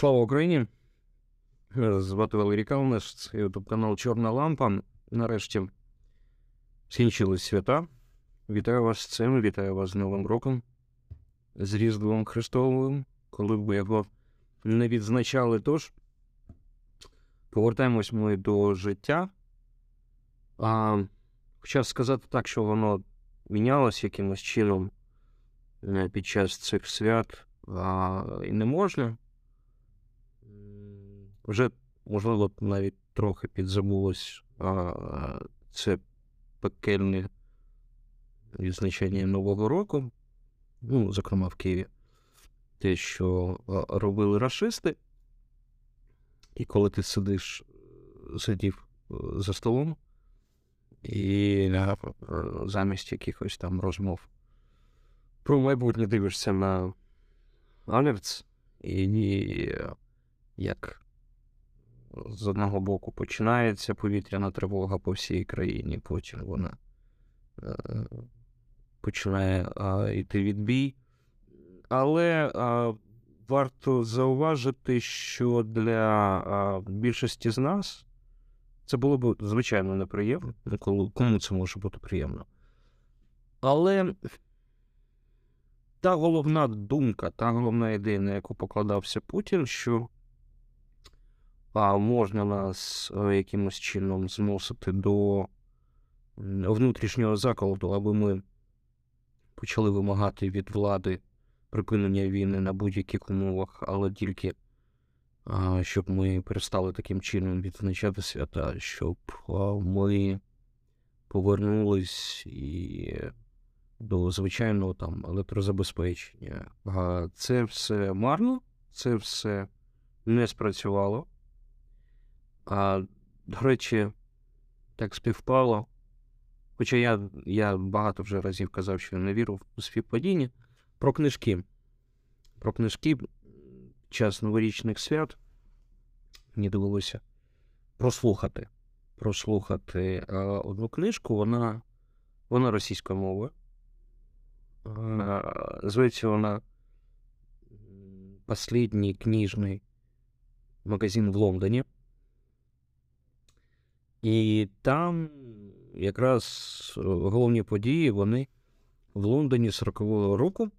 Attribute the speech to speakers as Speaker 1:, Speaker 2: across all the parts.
Speaker 1: Слава Україні! Звати Валерій Калнеш, це ютуб канал Чорна Лампа. Нарешті скінчились свята. Вітаю вас з цим, вітаю вас з Новим роком, з Різдвом Христовим, коли б його не відзначали. Тож повертаємось ми до життя. А, Хоча сказати так, що воно мінялось якимось чином е, під час цих свят а, і не можна. Вже, можливо, навіть трохи підзабулось а, це пекельне відзначення Нового року, ну, зокрема в Києві, те, що робили расисти. І коли ти сидиш, сидів е, за столом, і замість якихось там розмов про майбутнє дивишся на Алерц, і як з одного боку починається повітряна тривога по всій країні, потім вона е, починає йти відбій. Але варто зауважити, що для більшості з нас це було б звичайно неприємно, кому це може бути приємно. Але та головна думка, та головна ідея, на яку покладався Путін, що а, можна нас якимось чином змусити до внутрішнього заколоту, аби ми почали вимагати від влади припинення війни на будь-яких умовах, але тільки щоб ми перестали таким чином відзначати свята, щоб ми повернулись і до звичайного там електрозабезпечення. Це все марно, це все не спрацювало. А, До речі, так співпало. Хоча я я багато вже разів казав, що не вірю у співпадіння. Про книжки. Про книжки час новорічних свят мені довелося прослухати. Прослухати а, одну книжку, вона вона російською мовою. Зветься вона Последний книжний магазин в Лондоні. І там якраз е, головні події вони в Лондоні 40-го року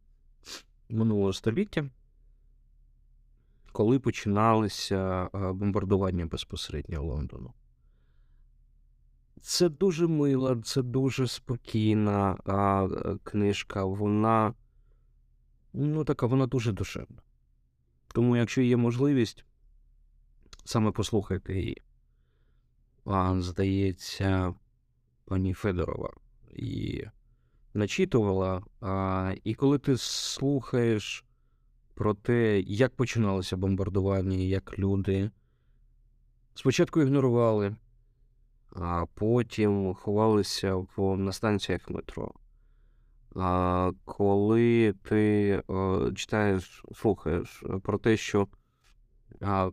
Speaker 1: минулого століття, коли починалися е, бомбардування безпосередньо Лондону. Це дуже мила, це дуже спокійна а, е, книжка. Вона ну, така, вона дуже душевна. Тому, якщо є можливість, саме послухайте її. Здається, пані Федорова і начитувала. І коли ти слухаєш про те, як починалося бомбардування, як люди спочатку ігнорували а потім ховалися в, на станціях метро. А Коли ти читаєш, слухаєш про те, що а,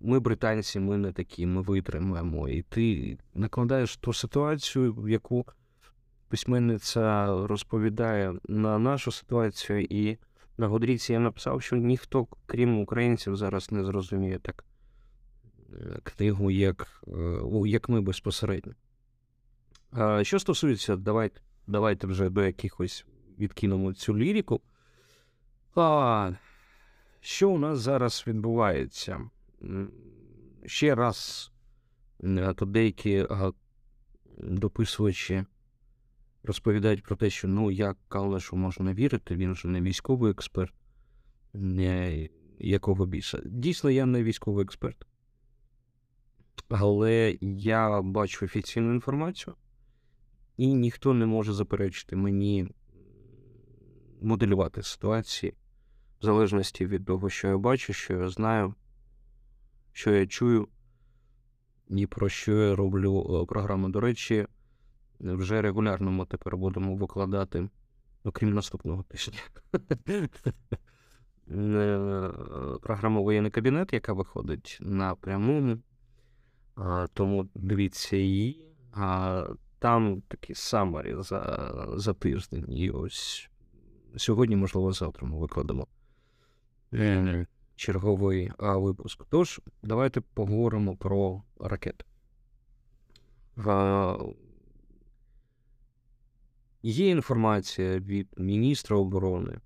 Speaker 1: ми, британці, ми не такі, ми витримаємо, і ти накладаєш ту ситуацію, яку письменниця розповідає на нашу ситуацію, і на Годріці я написав, що ніхто, крім українців, зараз не зрозуміє так книгу, як е, як ми безпосередньо. Що стосується, давайте давайте вже до якихось відкинемо цю ліріку. А, Що у нас зараз відбувається? Ще раз, то деякі дописувачі розповідають про те, що ну як Калешу можна вірити, він же не військовий експерт, не якого більше. Дійсно, я не військовий експерт. Але я бачу офіційну інформацію, і ніхто не може заперечити мені моделювати ситуації в залежності від того, що я бачу, що я знаю, що я чую, і про що я роблю е, програму. До речі, вже регулярно ми тепер будемо викладати, окрім наступного тижня. Е, програму воєнний кабінет, яка виходить напряму. А, Тому дивіться її. А, Там такі самарі за за тиждень. І ось сьогодні, можливо, завтра ми викладемо. Е, черговий а, випуск. Тож, давайте поговоримо про ракети. А, Є інформація від міністра оборони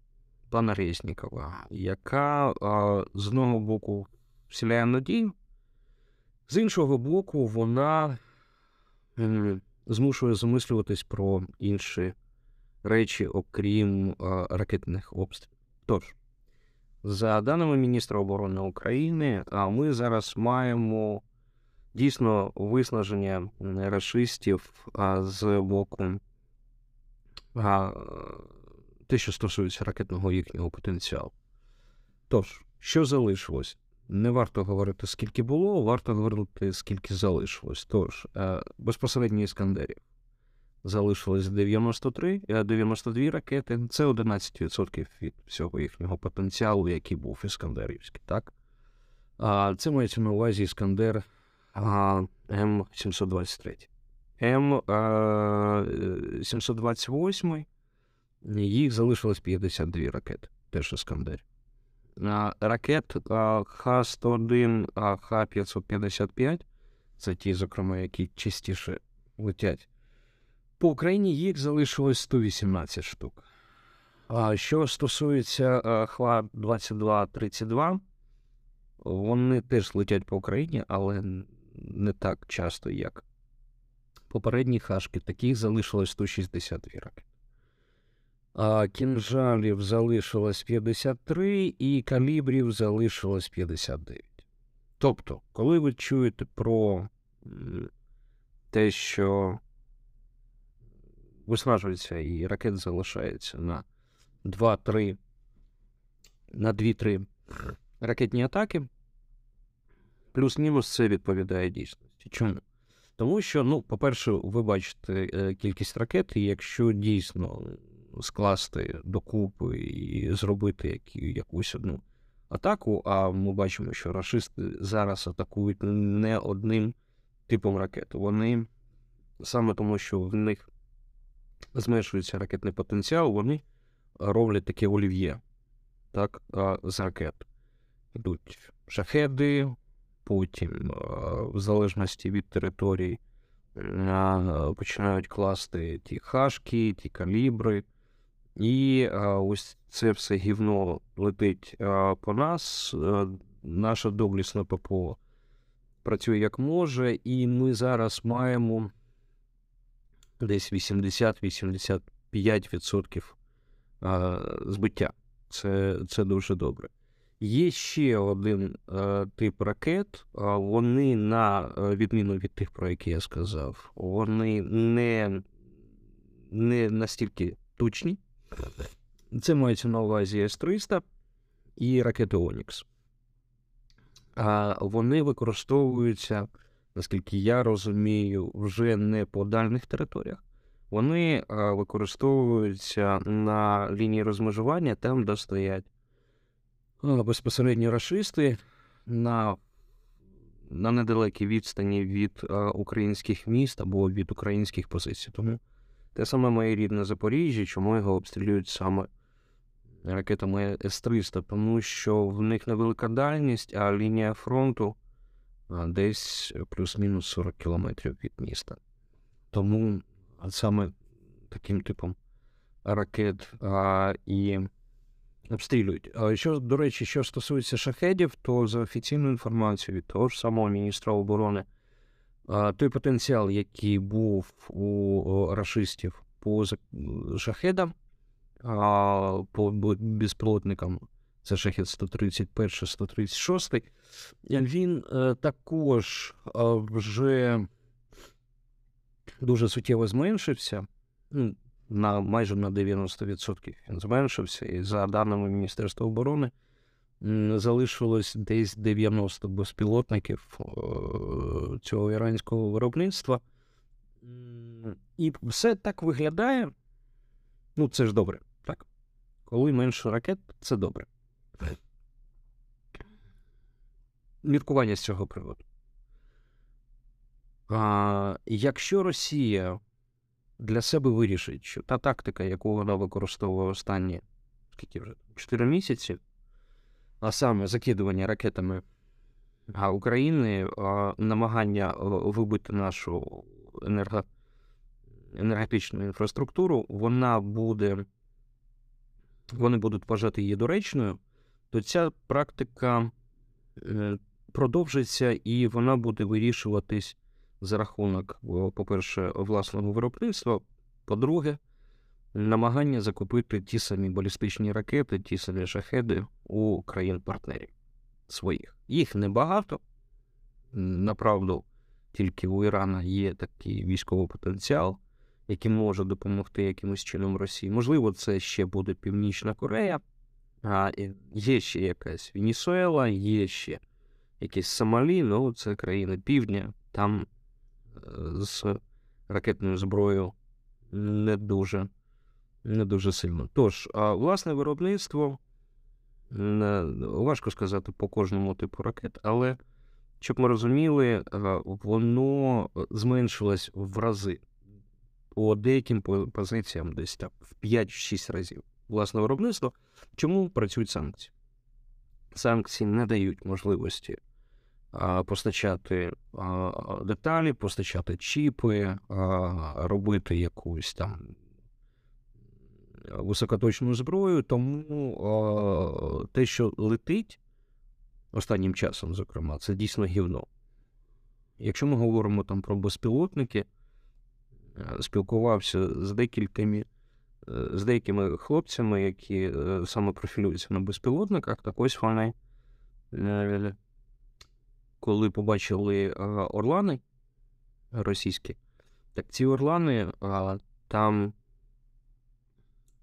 Speaker 1: пана Резнікова, яка а, з одного боку вселяє надію, з іншого боку, вона змушує замислюватись про інші речі, окрім а, ракетних обстрілів. Тож, за даними міністра оборони України, ми зараз маємо дійсно виснаження расистів з боку те, що стосується ракетного їхнього потенціалу. Тож, що залишилось? Не варто говорити, скільки було, варто говорити, скільки залишилось. Тож, е, безпосередньо іскандерів залишилось 93, 92 ракети. Це 11% від всього їхнього потенціалу, який був іскандерівський. Так? А Це мається на увазі іскандер М723. М728, їх залишилось 52 ракети, теж іскандер. Ракет Х-101, Х-555, це ті, зокрема, які частіше летять. По Україні їх залишилось 118 штук. А що стосується Х-2232, вони теж летять по Україні, але не так часто, як попередні хашки. Таких залишилось 162 ракети. А кінжалів залишилось 53 і калібрів залишилось 59. Тобто, коли ви чуєте про те, що виснажується і ракет залишається на 2-3 на 2-3 ракетні атаки, плюс-мінус це відповідає дійсності. Чому? Тому що, ну, по-перше, ви бачите е, кількість ракет, і якщо дійсно скласти докупи і зробити які, якусь одну атаку, а ми бачимо, що рашисти зараз атакують не одним типом ракет. Вони саме тому, що в них зменшується ракетний потенціал, вони роблять таке олів'є так, з ракет. Йдуть шахеди, потім, в залежності від території, починають класти ті хашки, ті калібри. І ось це все гівно летить по нас. Наша доблісна ППО працює як може, і ми зараз маємо десь 80-85% збиття. Це це дуже добре. Є ще один е, тип ракет, вони, на відміну від тих, про які я сказав, вони не, не настільки точні. Це мається на увазі С-300 і ракети Онікс. Вони використовуються наскільки я розумію, вже не по дальних територіях. Вони використовуються на лінії розмежування, там, де стоять безпосередньо расисти на на недалекій відстані від українських міст або від українських позицій. Тому те саме моє рідне Запоріжжя, чому його обстрілюють саме ракетами С-300, тому що в них невелика дальність, а лінія фронту десь плюс-мінус 40 кілометрів від міста. Тому саме таким типом ракет а, і обстрілюють. Що, до речі, що стосується шахедів, то за офіційною інформацією від того ж самого міністра оборони, а, той потенціал, який був у рашистів по шахедам, а, по безпілотникам це шахет 131, 136. Він е, також е, вже дуже суттєво зменшився. Ну, на майже на 90% він зменшився. І за даними Міністерства оборони, залишилось десь 90 безпілотників е, цього іранського виробництва. І все так виглядає. Ну, це ж добре. так? Коли менше ракет, це добре. Міркування з цього приводу. А, Якщо Росія для себе вирішить, що та тактика, яку вона використовує останні скільки вже 4 місяці, а саме закидування ракетами України, намагання вибити нашу енерго... енергетичну інфраструктуру, вона буде, вони будуть вважати її доречною, то ця практика е, продовжиться і вона буде вирішуватись за рахунок, по-перше, власного виробництва, по-друге, намагання закупити ті самі балістичні ракети, ті самі шахеди у країн-партнерів своїх. Їх небагато. Направду, тільки у Ірана є такий військовий потенціал, який може допомогти якимось чином Росії. Можливо, це ще буде Північна Корея, а є ще якась Венесуела, є ще якісь Сомалі, ну це країни Півдня, там е, з ракетною зброєю не дуже не дуже сильно. Тож, власне виробництво важко сказати по кожному типу ракет, але щоб ми розуміли, воно зменшилось в рази по деяким позиціям десь так в 5-6 разів. Власне виробництво. Чому працюють санкції? Санкції не дають можливості постачати деталі, постачати чіпи, робити якусь там високоточну зброю, тому те, що летить останнім часом, зокрема, це дійсно гівно. Якщо ми говоримо там про безпілотники, спілкувався з декількими, е, з деякими хлопцями, які е, саме профілюються на безпілотниках, так ось вони, коли побачили орлани російські, так ці орлани там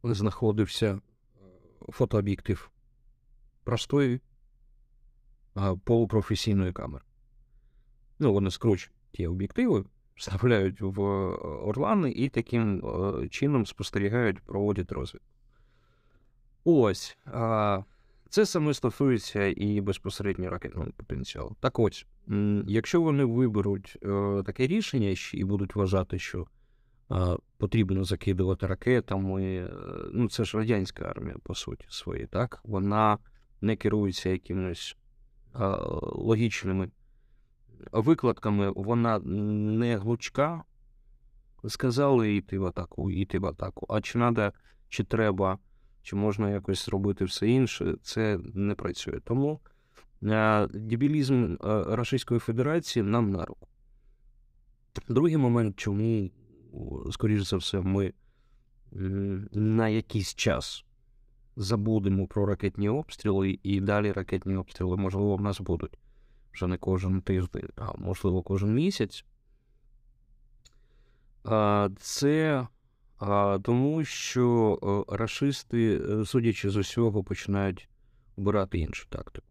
Speaker 1: знаходився е, фотооб'єктив простої полупрофесійної камери. Ну, вони скручують ті об'єктиви, вставляють в е, орлани і таким е, чином спостерігають, проводять розвідку. Ось. Це саме стосується і безпосередньо ракетного потенціалу. Так ось, якщо вони виберуть таке рішення і будуть вважати, що потрібно закидувати ракетами. Е, ну, це ж радянська армія, по суті, своїй, так? Вона не керується якимись логічними викладками, вона не глучка. Сказали йти в атаку, йти в атаку. А чи треба, чи треба, чи можна якось зробити все інше, це не працює. Тому дебілізм Російської Федерації нам на руку. Другий момент, чому скоріш за все, ми на якийсь час забудемо про ракетні обстріли, і далі ракетні обстріли, можливо, в нас будуть вже не кожен тиждень, а можливо, кожен місяць. Це тому, що расисти, е, судячи з усього, починають обирати іншу тактику.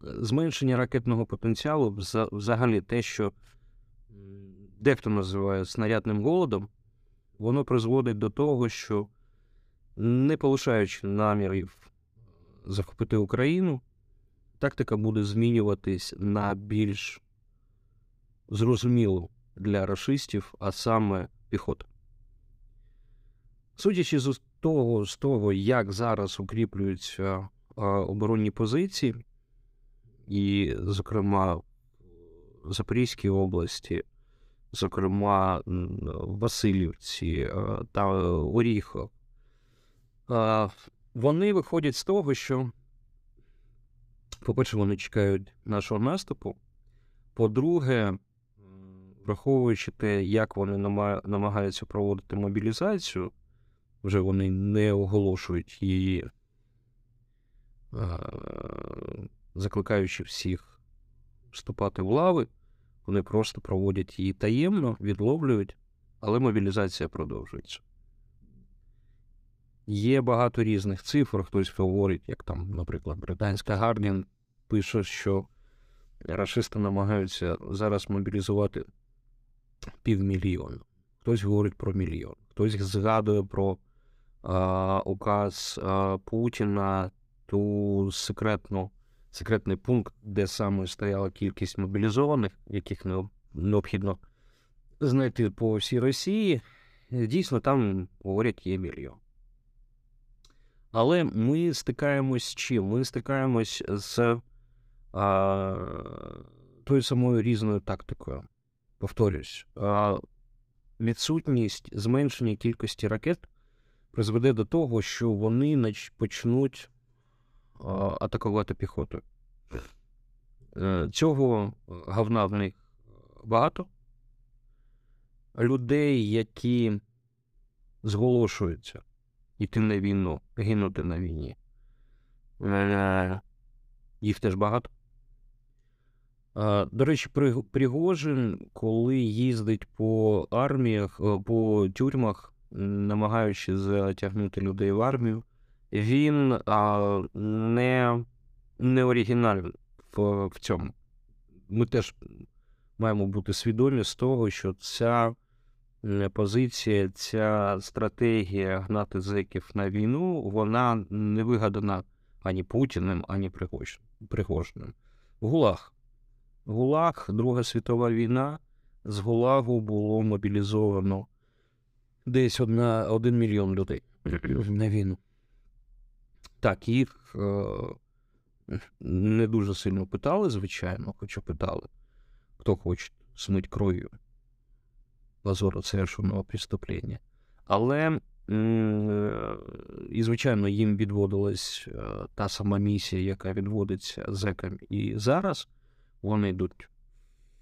Speaker 1: Зменшення ракетного потенціалу взагалі те, що дехто називає снарядним голодом, воно призводить до того, що, не полишаючи намірів захопити Україну, тактика буде змінюватись на більш зрозумілу для расистів, а саме піхота. Судячи з того, з того, як зараз укріплюються оборонні позиції, і, зокрема, в Запорізькій області, зокрема Васильівці та Оріхов, вони виходять з того, що, по-перше, вони чекають нашого наступу. По-друге, враховуючи те, як вони намагаються проводити мобілізацію, вже вони не оголошують її, закликаючи всіх вступати в лави. Вони просто проводять її таємно, відловлюють, але мобілізація продовжується. Є багато різних цифр. Хтось говорить, як там, наприклад, британська Гардіан пише, що расисти намагаються зараз мобілізувати півмільйона. Хтось говорить про мільйон, хтось згадує про а, указ а, Путіна, ту секретну секретний пункт, де саме стояла кількість мобілізованих, яких необхідно знайти по всій Росії. Дійсно, там говорять є мільйон. Але ми стикаємось з чим? Ми стикаємось з а, тою самою різною тактикою. Повторюсь, а, відсутність зменшення кількості ракет призведе до того, що вони почнуть а, атакувати піхотою. Е, цього говна в них багато. Людей, які зголошуються йти на війну, гинути на війні. Їх теж багато. До речі, Пригожин, коли їздить по арміях, е, по тюрмах, намагаючись затягнути людей в армію, він а, не не оригінальний в, в цьому. Ми теж маємо бути свідомі з того, що ця позиція, ця стратегія гнати зеків на війну, вона не вигадана ані Путіним, ані Пригожним. Гулаг. Гулаг, Друга світова війна. З Гулагу було мобілізовано десь одна, один мільйон людей на війну. Так, їх е, не дуже сильно питали, звичайно, хоча питали, хто хоче смить кров'ю позору совершенного преступлення. Але, і, звичайно, їм відводилась е, та сама місія, яка відводиться зекам і зараз. Вони йдуть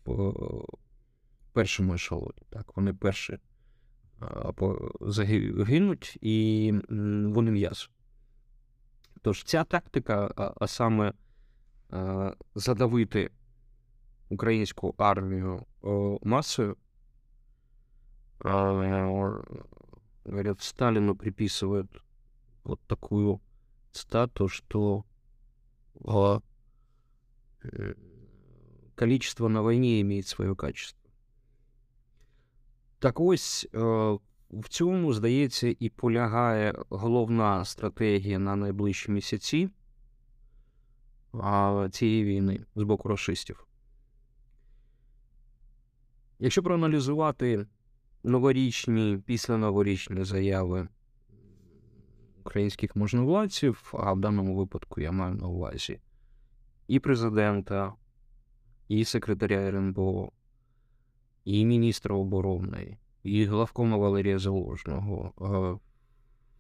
Speaker 1: по першому ешелоні. Так, вони перші загинуть і вони м'ясо. Тож ця тактика, а саме задавити українську армію масою, говорят, Сталину приписывают вот такую стату, что количество на війні имеет своє качество. Так ось в цьому, здається, і полягає головна стратегія на найближчі місяці цієї війни з боку расистів. Якщо проаналізувати новорічні, післяноворічні заяви українських можновладців, а в даному випадку я маю на увазі і президента, і секретаря РНБО, і міністра оборони, і главкома Валерія Заложного. Е,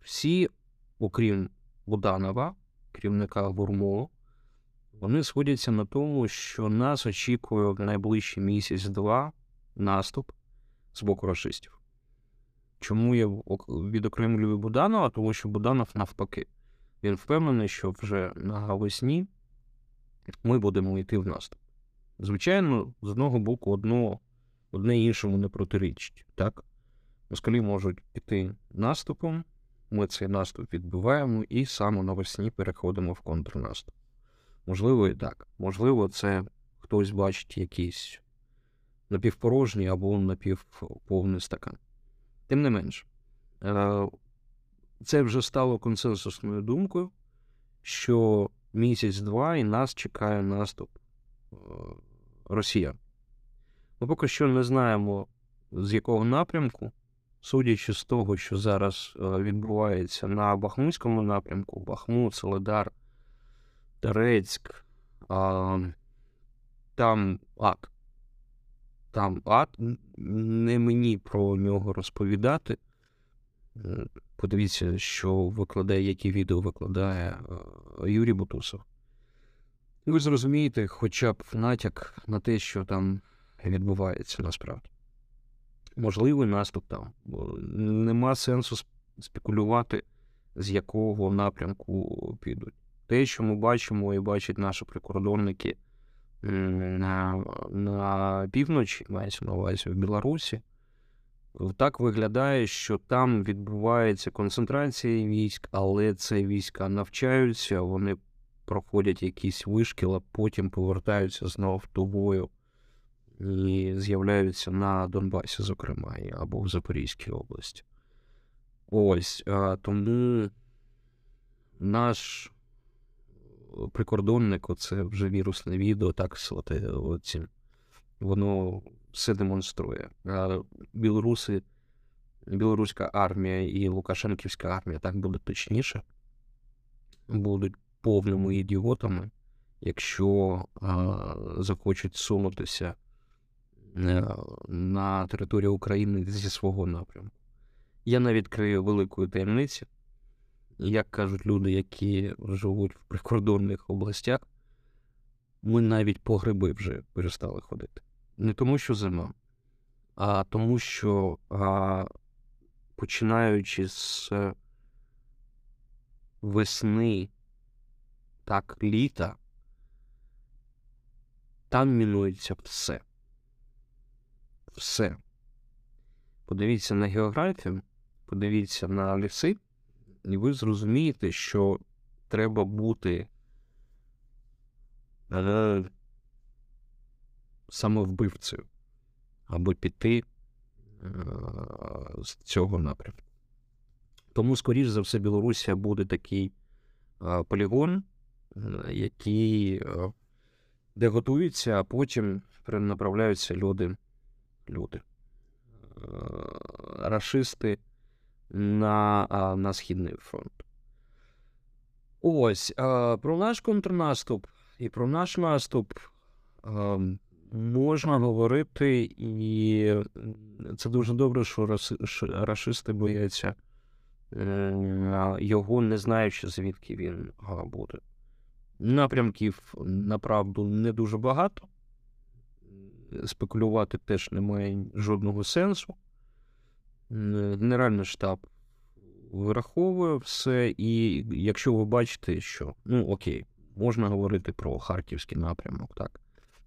Speaker 1: всі, окрім Буданова, керівника ГУРМО, вони сходяться на тому, що нас очікує в найближчий місяць-два наступ з боку расистів. Чому я відокремлюю Буданова? Тому що Буданов навпаки. Він впевнений, що вже навесні ми будемо йти в наступ. Звичайно, з одного боку, одно, одне іншому не протирічить. Так? Москалі можуть піти наступом, ми цей наступ відбиваємо і саме навесні переходимо в контрнаступ. Можливо, і так. Можливо, це хтось бачить якісь напівпорожній або напівповний стакан. Тим не менш, е, це вже стало консенсусною думкою, що місяць-два і нас чекає наступ е, Росія. Ми поки що не знаємо, з якого напрямку, судячи з того, що зараз е, відбувається на Бахмутському напрямку, Бахмут, Солидар, Терецьк, там ад там ад, не мені про нього розповідати. Е, подивіться, що викладає, які відео викладає е, Юрій Бутусов. Ви зрозумієте хоча б натяк на те, що там відбувається насправді. Можливий наступ там. Нема сенсу спекулювати, з якого напрямку підуть. Те, що ми бачимо і бачать наші прикордонники на на півночі, мається на увазі в Білорусі, так виглядає, що там відбувається концентрація військ, але це війська навчаються, вони проходять якісь вишкіл, а потім повертаються знову тобою і з'являються на Донбасі, зокрема, або в Запорізькій області. Ось тому наш прикордонник, оце вже вірусне відео, так сказати, оці, воно все демонструє. А білоруси, білоруська армія і Лукашенківська армія, так буде точніше, будуть повними ідіотами, якщо а, захочуть сунутися е, на територію України зі свого напрямку. Я навіть крию великої таємниці, як кажуть люди, які живуть в прикордонних областях, ми навіть по гриби вже перестали ходити. Не тому, що зима, а тому, що а, починаючи з весни, так, літа, там мінується все. Все. Подивіться на географію, подивіться на ліси, і ви зрозумієте, що треба бути е, самовбивцею або піти е, з цього напрямку. Тому, скоріш за все, Білорусія буде такий е, полігон, е, який, е, де готуються, а потім перенаправляються люди. люди. Е, Рашисти на, на Східний фронт. Ось про наш контрнаступ і про наш наступ можна говорити, і це дуже добре, що раси- що рашисти бояться е, його, не знаючи, звідки він буде. Напрямків, направду, не дуже багато. Спекулювати теж немає жодного сенсу. Генеральний штаб вираховує все, і якщо ви бачите, що ну окей, можна говорити про харківський напрямок, так,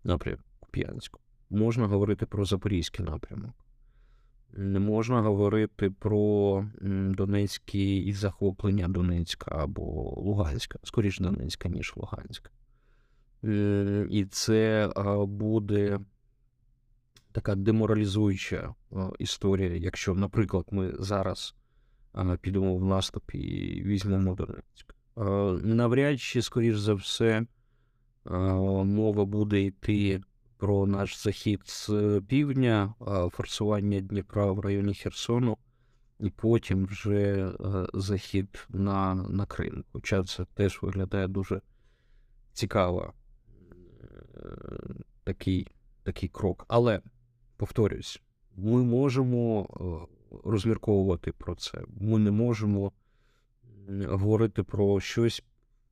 Speaker 1: напрямок Куп'янську, можна говорити про Запорізький напрямок, не можна говорити про м, Донецький і захоплення Донецька або Луганська, скоріше Донецька, ніж Луганська. Е, І це буде така деморалізуюча історія, якщо, наприклад, ми зараз підемо в наступ і візьмемо Донецьк. Навряд чи, скоріш за все, мова буде йти про наш захід з півдня, форсування Дніпра в районі Херсону, і потім вже захід на, на Крим. Хоча це теж виглядає дуже цікаво. е, Такий, такий крок. Але повторюсь, ми можемо е, розмірковувати про це. Ми не можемо говорити про щось,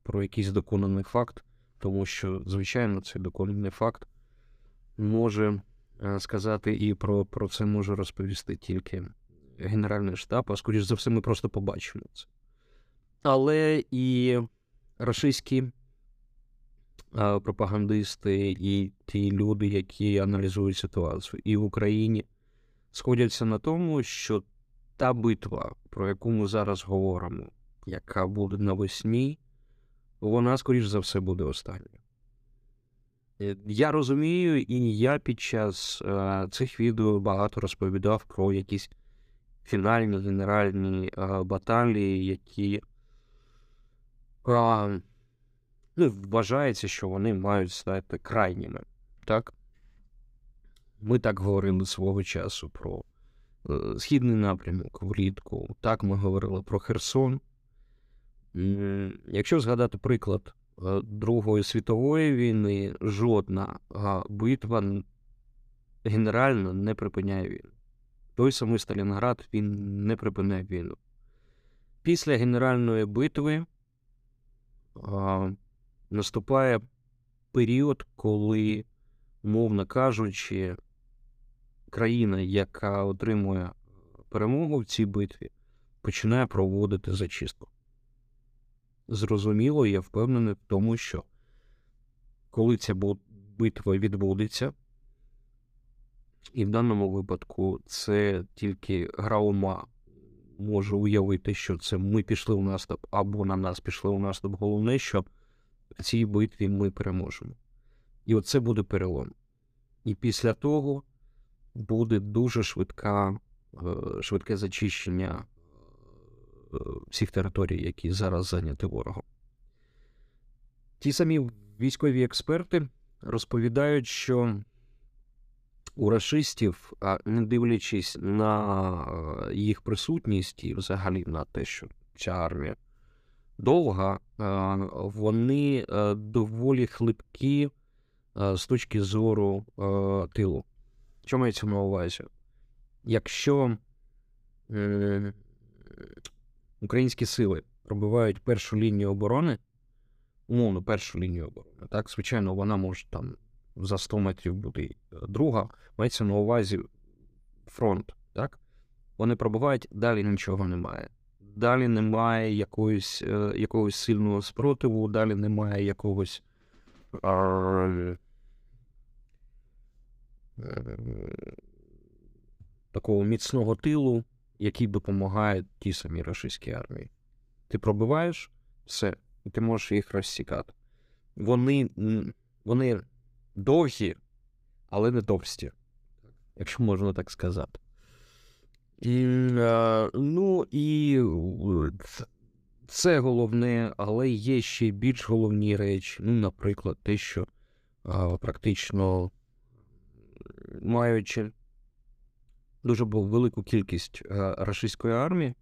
Speaker 1: про якийсь доконаний факт, тому що, звичайно, цей доконаний факт може е, сказати і про, про це може розповісти тільки Генеральний штаб, а скоріш за все, ми просто побачимо це. Але і е, пропагандисти, і ті люди, які аналізують ситуацію, і в Україні сходяться на тому, що та битва, про яку ми зараз говоримо, яка буде навесні, вона, скоріш за все, буде остання. Е, Я розумію, і я під час цих відео багато розповідав про якісь фінальні генеральні баталії, які ну, вважається, що вони мають стати крайніми. Так? Ми так говорили свого часу про е, східний напрямок влітку. Так ми говорили про Херсон. Якщо згадати приклад е, Другої світової війни, жодна битва генерально не припиняє війну. Той самий Сталінград він не припиняє війну. Після генеральної битви наступає період, коли, мовно кажучи, країна, яка отримує перемогу в цій битві, починає проводити зачистку. Зрозуміло, я впевнений в тому, що коли ця битва відбудеться, і в даному випадку це тільки гра ума може уявити, що це ми пішли в наступ або на нас пішли в наступ. Головне, що цій битві ми переможемо. І оце буде перелом. І після того буде дуже швидка, е, швидке зачищення е, всіх територій, які зараз зайняті ворогом. Ті самі військові експерти розповідають, що у рашистів, а не дивлячись на е, їх присутність і взагалі на те, що ця армія довга, вони доволі хлипкі з точки зору тилу. Що мається на увазі? Якщо українські сили пробивають першу лінію оборони, умовно, першу лінію оборони, так, звичайно, вона може там за 100 метрів бути друга, мається на увазі фронт, так? Вони пробувають, далі нічого немає. Далі немає якоїсь, е, якогось сильного спротиву, далі немає якогось. Е, такого міцного тилу, який допомагає тій самій російській армії. Ти пробиваєш все, і ти можеш їх розсікати. Вони вони довгі, але не товсті, якщо можна так сказати. І, е, Ну і це головне, але є ще більш головні речі. Ну, наприклад, те, що практично маючи дуже велику кількість а, рашистської армії,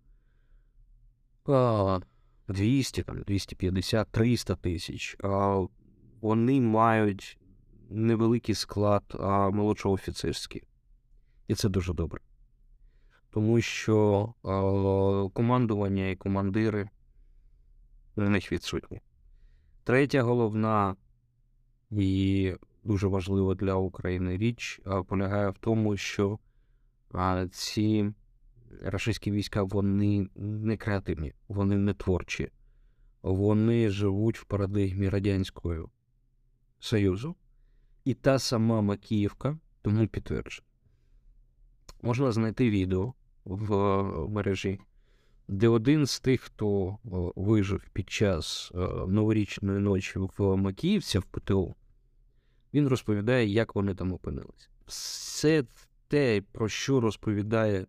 Speaker 1: а, 200, там, 250, 300 тисяч, а, вони мають невеликий склад а, молодшого офіцерський. І це дуже добре тому що командування і командири на них відсутні. Третя головна і дуже важлива для України річ полягає в тому, що ці рашистські війська вони не креативні, вони не творчі, вони живуть в парадигмі Радянського Союзу. І та сама Макіївка тому підтверджує. Можна знайти відео, в мережі, де один з тих, хто вижив під час новорічної ночі в Макіївці в ПТО, він розповідає, як вони там опинились. Все те, про що розповідає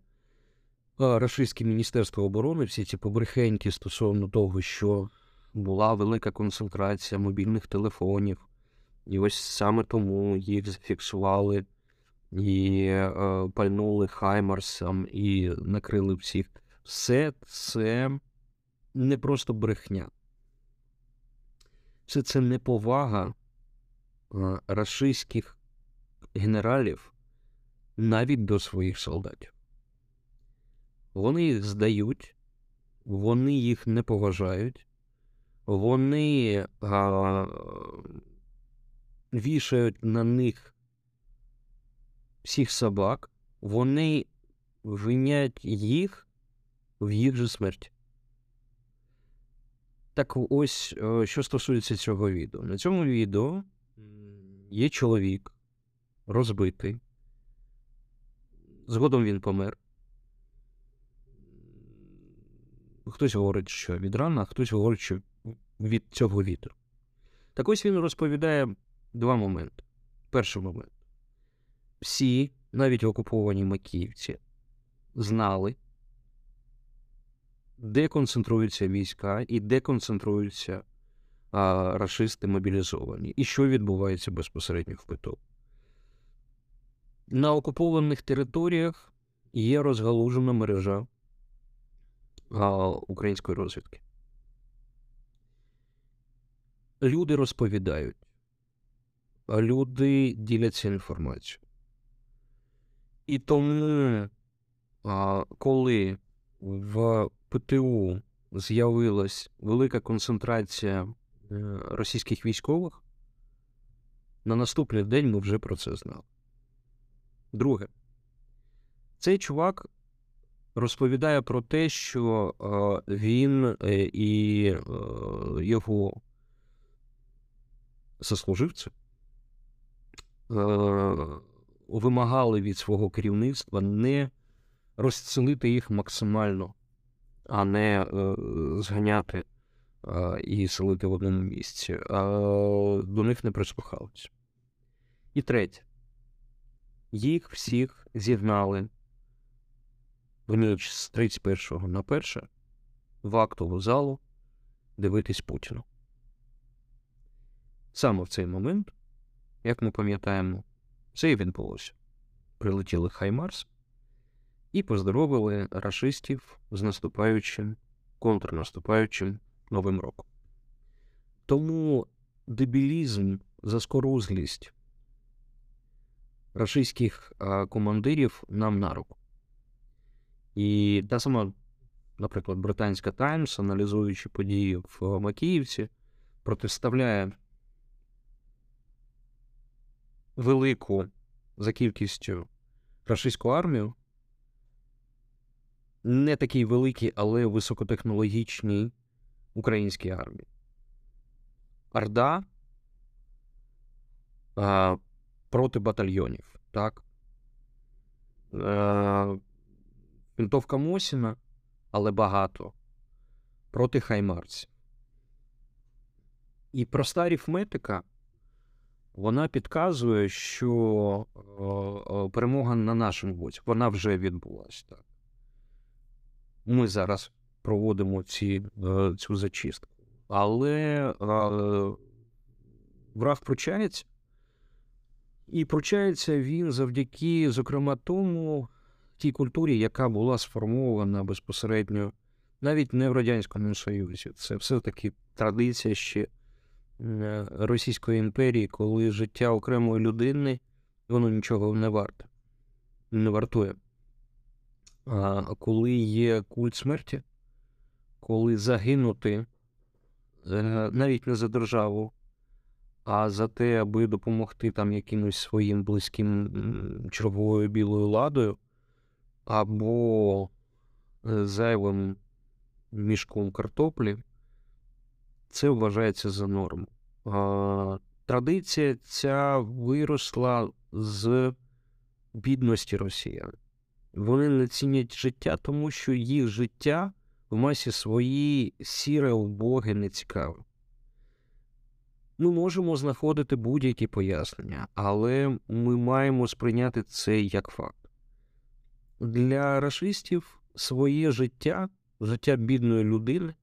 Speaker 1: Російське Міністерство оборони, всі ці побрехеньки стосовно того, що була велика концентрація мобільних телефонів, і ось саме тому їх зафіксували і е, пальнули Хаймарсом і накрили всіх. Все це не просто брехня. Все це неповага е, рашистських генералів навіть до своїх солдатів. Вони їх здають, вони їх не поважають, вони а, вішають на них всіх собак, вони винять їх в їх же смерті. Так ось, е, що стосується цього відео. На цьому відео є чоловік розбитий. Згодом він помер. Хтось говорить, що від рана, а хтось говорить, що від цього вітру. Так ось він розповідає два моменти. Перший момент всі, навіть окуповані Макіївці, знали, де концентруються війська і де концентруються а, расисти мобілізовані, і що відбувається безпосередньо в ПТО. На окупованих територіях є розгалужена мережа а, української розвідки. Люди розповідають, люди діляться інформацією. І тому, коли в ПТУ з'явилась велика концентрація е, російських військових, на наступний день ми вже про це знали. Друге, цей чувак розповідає про те, що він е, і його сослуживці е, вимагали від свого керівництва не розцілити їх максимально, а не е, зганяти е, і селити в одному місці, а до них не прислухалися. І третє, їх всіх зігнали в ніч з 31 на 1 в актову залу дивитись Путіну. Саме в цей момент, як ми пам'ятаємо, це і відбулося. Прилетіли Хаймарс і поздоровили рашистів з наступаючим, контрнаступаючим Новим роком. Тому дебілізм, заскорузлість російських командирів нам на руку. І та сама, наприклад, Британська Таймс, аналізуючи події в Макіївці, протиставляє велику за кількістю російську армію, не такій великій, але високотехнологічній українській армії. Орда а, проти батальйонів. так? А, Винтовка Мосіна, але багато проти хаймарців. І проста арифметика, вона підказує, що о, перемога на нашому боці, вона вже відбулася. Так. Ми зараз проводимо ці, е, цю зачистку. Але е, враг пручається, і пручається він завдяки, зокрема, тому тій культурі, яка була сформована безпосередньо навіть не в Радянському Союзі. Це все-таки традиція ще е, Російської імперії, коли життя окремої людини воно нічого не варте, не вартує. А коли є культ смерті, коли загинути е, навіть не за державу, а за те, аби допомогти там якимось своїм близьким черговою білою ладою, або е, зайвим мішком картоплі, це вважається за норму. Традиція ця виросла з бідності росіян. Вони не цінять життя, тому що їх життя в масі своїй сіре, убоге, не цікаве. Ми можемо знаходити будь-які пояснення, але ми маємо сприйняти це як факт. Для расистів своє життя, життя бідної людини,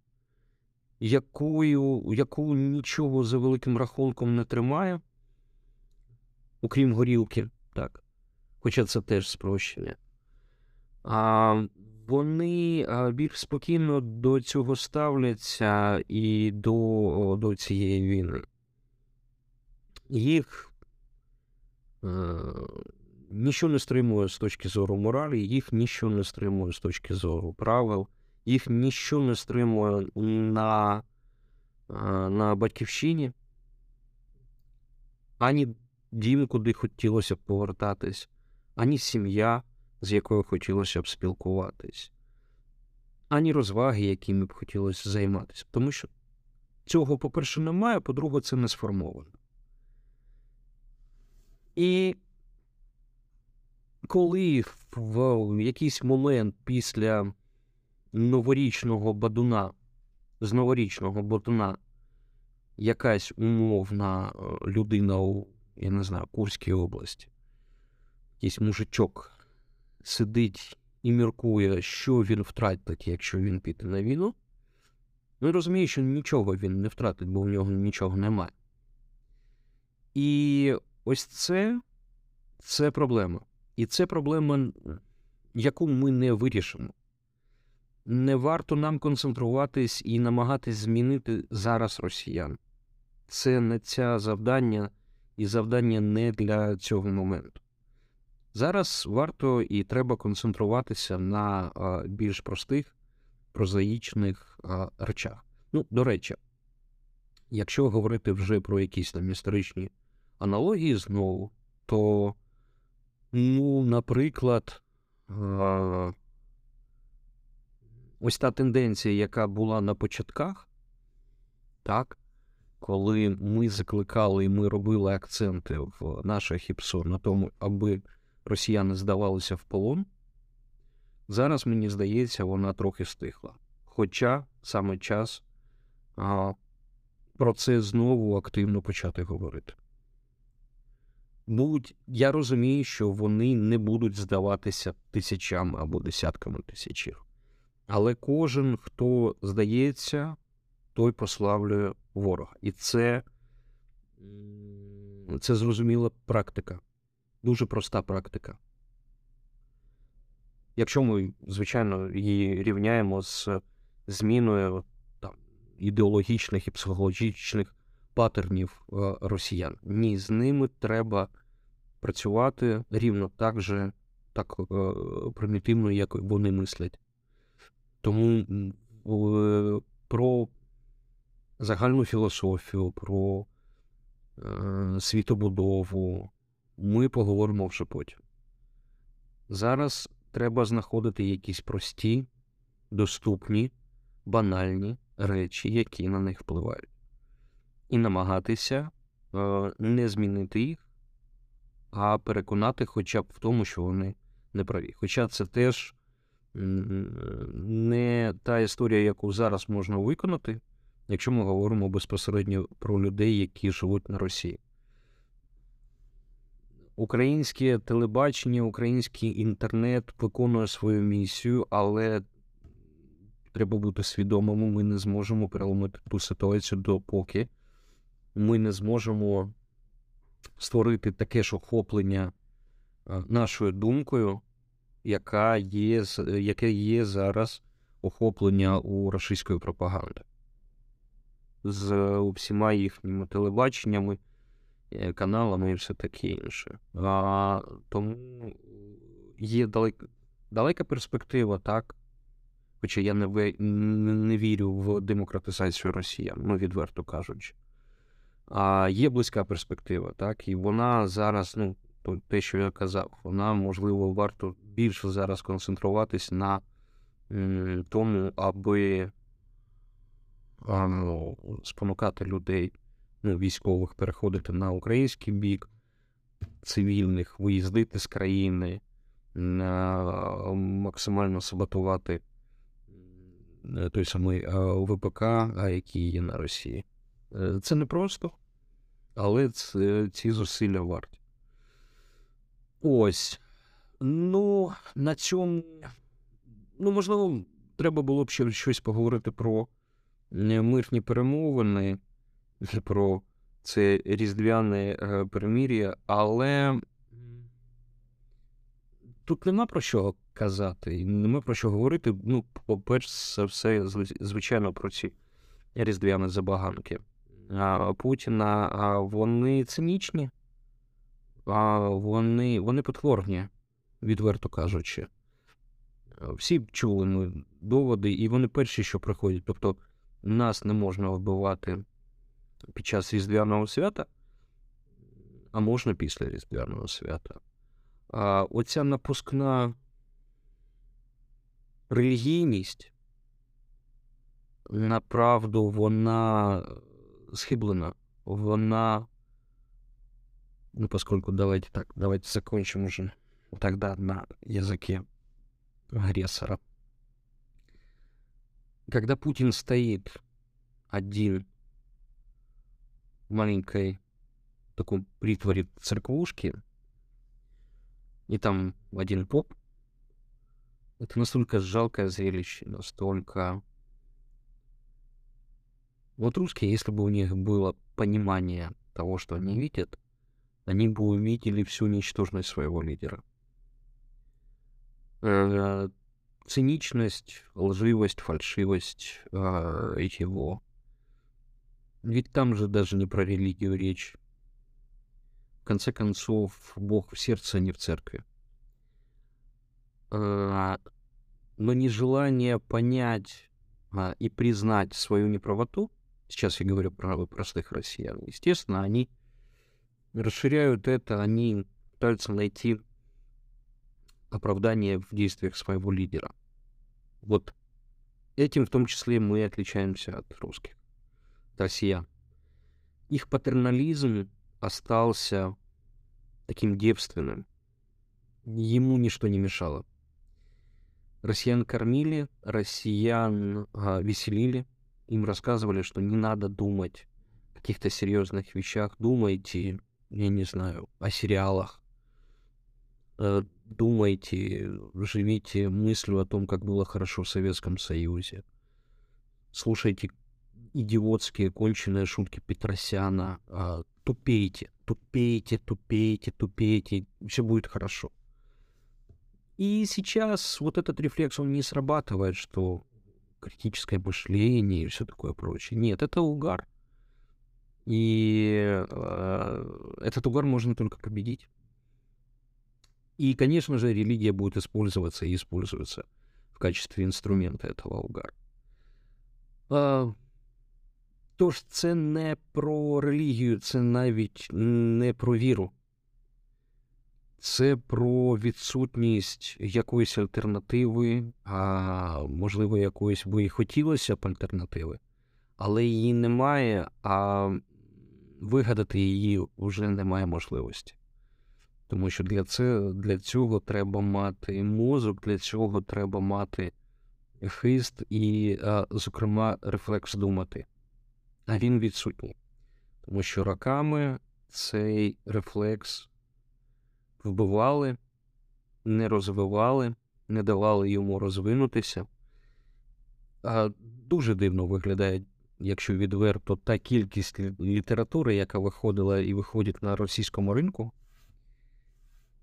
Speaker 1: якою, яку нічого за великим рахунком не тримає, окрім горілки, так, хоча це теж спрощення. А вони більш спокійно до цього ставляться і до до цієї війни. Їх е, нічого не стримує з точки зору моралі, їх нічого не стримує з точки зору правил, їх нічого не стримує на, на батьківщині, ані дім, куди хотілося б повертатись, ані сім'я з якою хотілося б спілкуватись, ані розваги, якими б хотілося займатися. Тому що цього, по-перше, немає, по-друге, це не сформовано. І коли в якийсь момент після новорічного бадуна, з новорічного бадуна якась умовна е, людина у, я не знаю, Курській області, якийсь мужичок сидить і міркує, що він втратить, якщо він піде на війну, ну і розуміє, що нічого він не втратить, бо в нього нічого немає. І ось це, це проблема. І це проблема, яку ми не вирішимо. Не варто нам концентруватись і намагатись змінити зараз росіян. Це не це завдання, і завдання не для цього моменту. Зараз варто і треба концентруватися на більш простих, прозаїчних речах. Ну, до речі, якщо говорити вже про якісь там історичні аналогії знову, то, ну, наприклад, ось та тенденція, яка була на початках, так, коли ми закликали і ми робили акценти в наших ІПСО на тому, аби росіяни здавалися в полон. Зараз, мені здається, вона трохи стихла. Хоча саме час а, про це знову активно почати говорити. Будь, я розумію, що вони не будуть здаватися тисячами або десятками тисячів. Але кожен, хто здається, той прославлює ворога. І це, це зрозуміла практика дуже проста практика. Якщо ми, звичайно, її рівняємо з зміною там, ідеологічних і психологічних патернів е, росіян. Ні, з ними треба працювати рівно так же, так е, примітивно, як вони мислять. Тому про загальну філософію, про е, світобудову ми поговоримо вже потім. Зараз треба знаходити якісь прості, доступні, банальні речі, які на них впливають. І намагатися е, не змінити їх, а переконати хоча б в тому, що вони не праві. Хоча це теж не та історія, яку зараз можна виконати, якщо ми говоримо безпосередньо про людей, які живуть на Росії. Українське телебачення, український інтернет виконує свою місію, але треба бути свідомими, ми не зможемо переломити ту ситуацію допоки ми не зможемо створити таке ж охоплення нашою думкою, яка є, яке є зараз охоплення у російської пропаганди з усіма їхніми телебаченнями, е, каналами і все таке інше. А, Тому є далека, далека перспектива, так. Хоча я не, не вірю в демократизацію росіян, ну, відверто кажучи. А є близька перспектива, так, і вона зараз, ну, те, що я казав, вона, можливо, варто більше зараз концентруватись на тому, аби ну, спонукати людей, ну, військових, переходити на український бік, цивільних, виїздити з країни, максимально саботувати той самий ВПК, який є на Росії. Е, це не просто, але це, ці зусилля варті. Ось. Ну, на цьому, ну, можливо, треба було б ще щось поговорити про мирні перемовини, про це різдвяне е, перемір'я, але тут нема про що казати, нема про що говорити. Ну, по-перше, все, звичайно, про ці різдвяні забаганки. Путіна, вони цинічні, вони вони потворні, відверто кажучи. Всі чули ми доводи, і вони перші, що приходять. Тобто, нас не можна вбивати під час Різдвяного свята, а можна після Різдвяного свята. А Оця напускна релігійність, направду, вона схиблена. Вона. Ну, поскольку давайте так, давайте закончим уже тогда на языке агрессора. Когда Путин стоит один в маленькой такой притворе церквушки, и там один поп, это настолько жалкое зрелище, настолько вот русские, если бы у них было понимание того, что они видят, они бы увидели всю ничтожность своего лидера. Э, циничность, лживость, фальшивость э, его. Ведь там же даже не про религию речь. В конце концов, Бог в сердце, а не в церкви. Э, но нежелание понять и признать свою неправоту сейчас я говорю про простых россиян, естественно, они расширяют это, они пытаются найти оправдание в действиях своего лидера. Вот этим в том числе мы отличаемся от русских, от россиян. Их патернализм остался таким девственным. Ему ничто не мешало. Россиян кормили, россиян а, веселили, им рассказывали, что не надо думать о каких-то серьезных вещах, думайте, я не знаю, о сериалах, думайте, живите мыслью о том, как было хорошо в Советском Союзе, слушайте идиотские конченые шутки Петросяна, а, тупейте, тупейте, тупейте, тупейте, все будет хорошо. И сейчас вот этот рефлекс, он не срабатывает, что критическое мышление и все такое прочее. Нет, это угар. И э, этот угар можно только победить. И, конечно же, религия будет использоваться и используется в качестве інструмента этого угару. А, Тож це не про релігію, це навіть не про віру. Це про відсутність якоїсь альтернативи, а можливо, якоїсь би і хотілося б альтернативи, але її немає, а вигадати її вже немає можливості. Тому що для це, для цього треба мати мозок, для цього треба мати хист і, а, зокрема, рефлекс думати. А він відсутній. Тому що роками цей рефлекс вбивали, не розвивали, не давали йому розвинутися. А Дуже дивно виглядає, якщо відверто, та кількість літератури, яка виходила і виходить на російському ринку.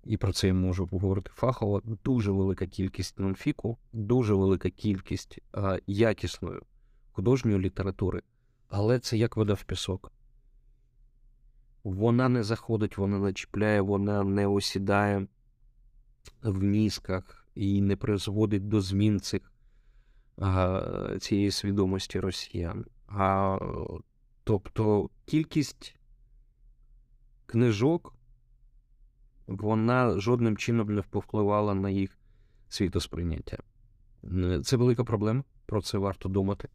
Speaker 1: І про це я можу поговорити фахово. Дуже велика кількість нонфіку, дуже велика кількість якісної художньої літератури, але це як вода в пісок. Вона не заходить, вона не чіпляє, вона не осідає в мізках і не призводить до змін цих, цієї свідомості росіян. А, Тобто кількість книжок вона жодним чином не повпливала на їх світосприйняття. Це велика проблема, про це варто думати.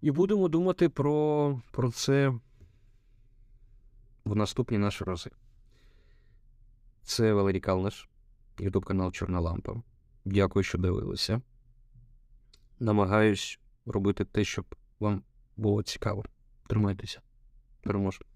Speaker 1: І будемо думати про, про це в наступні наші рази. Це Валерій Калнаш, ютуб канал Чорна Лампа. Дякую, що дивилися. Намагаюсь робити те, щоб вам було цікаво. Тримайтеся. Переможемо.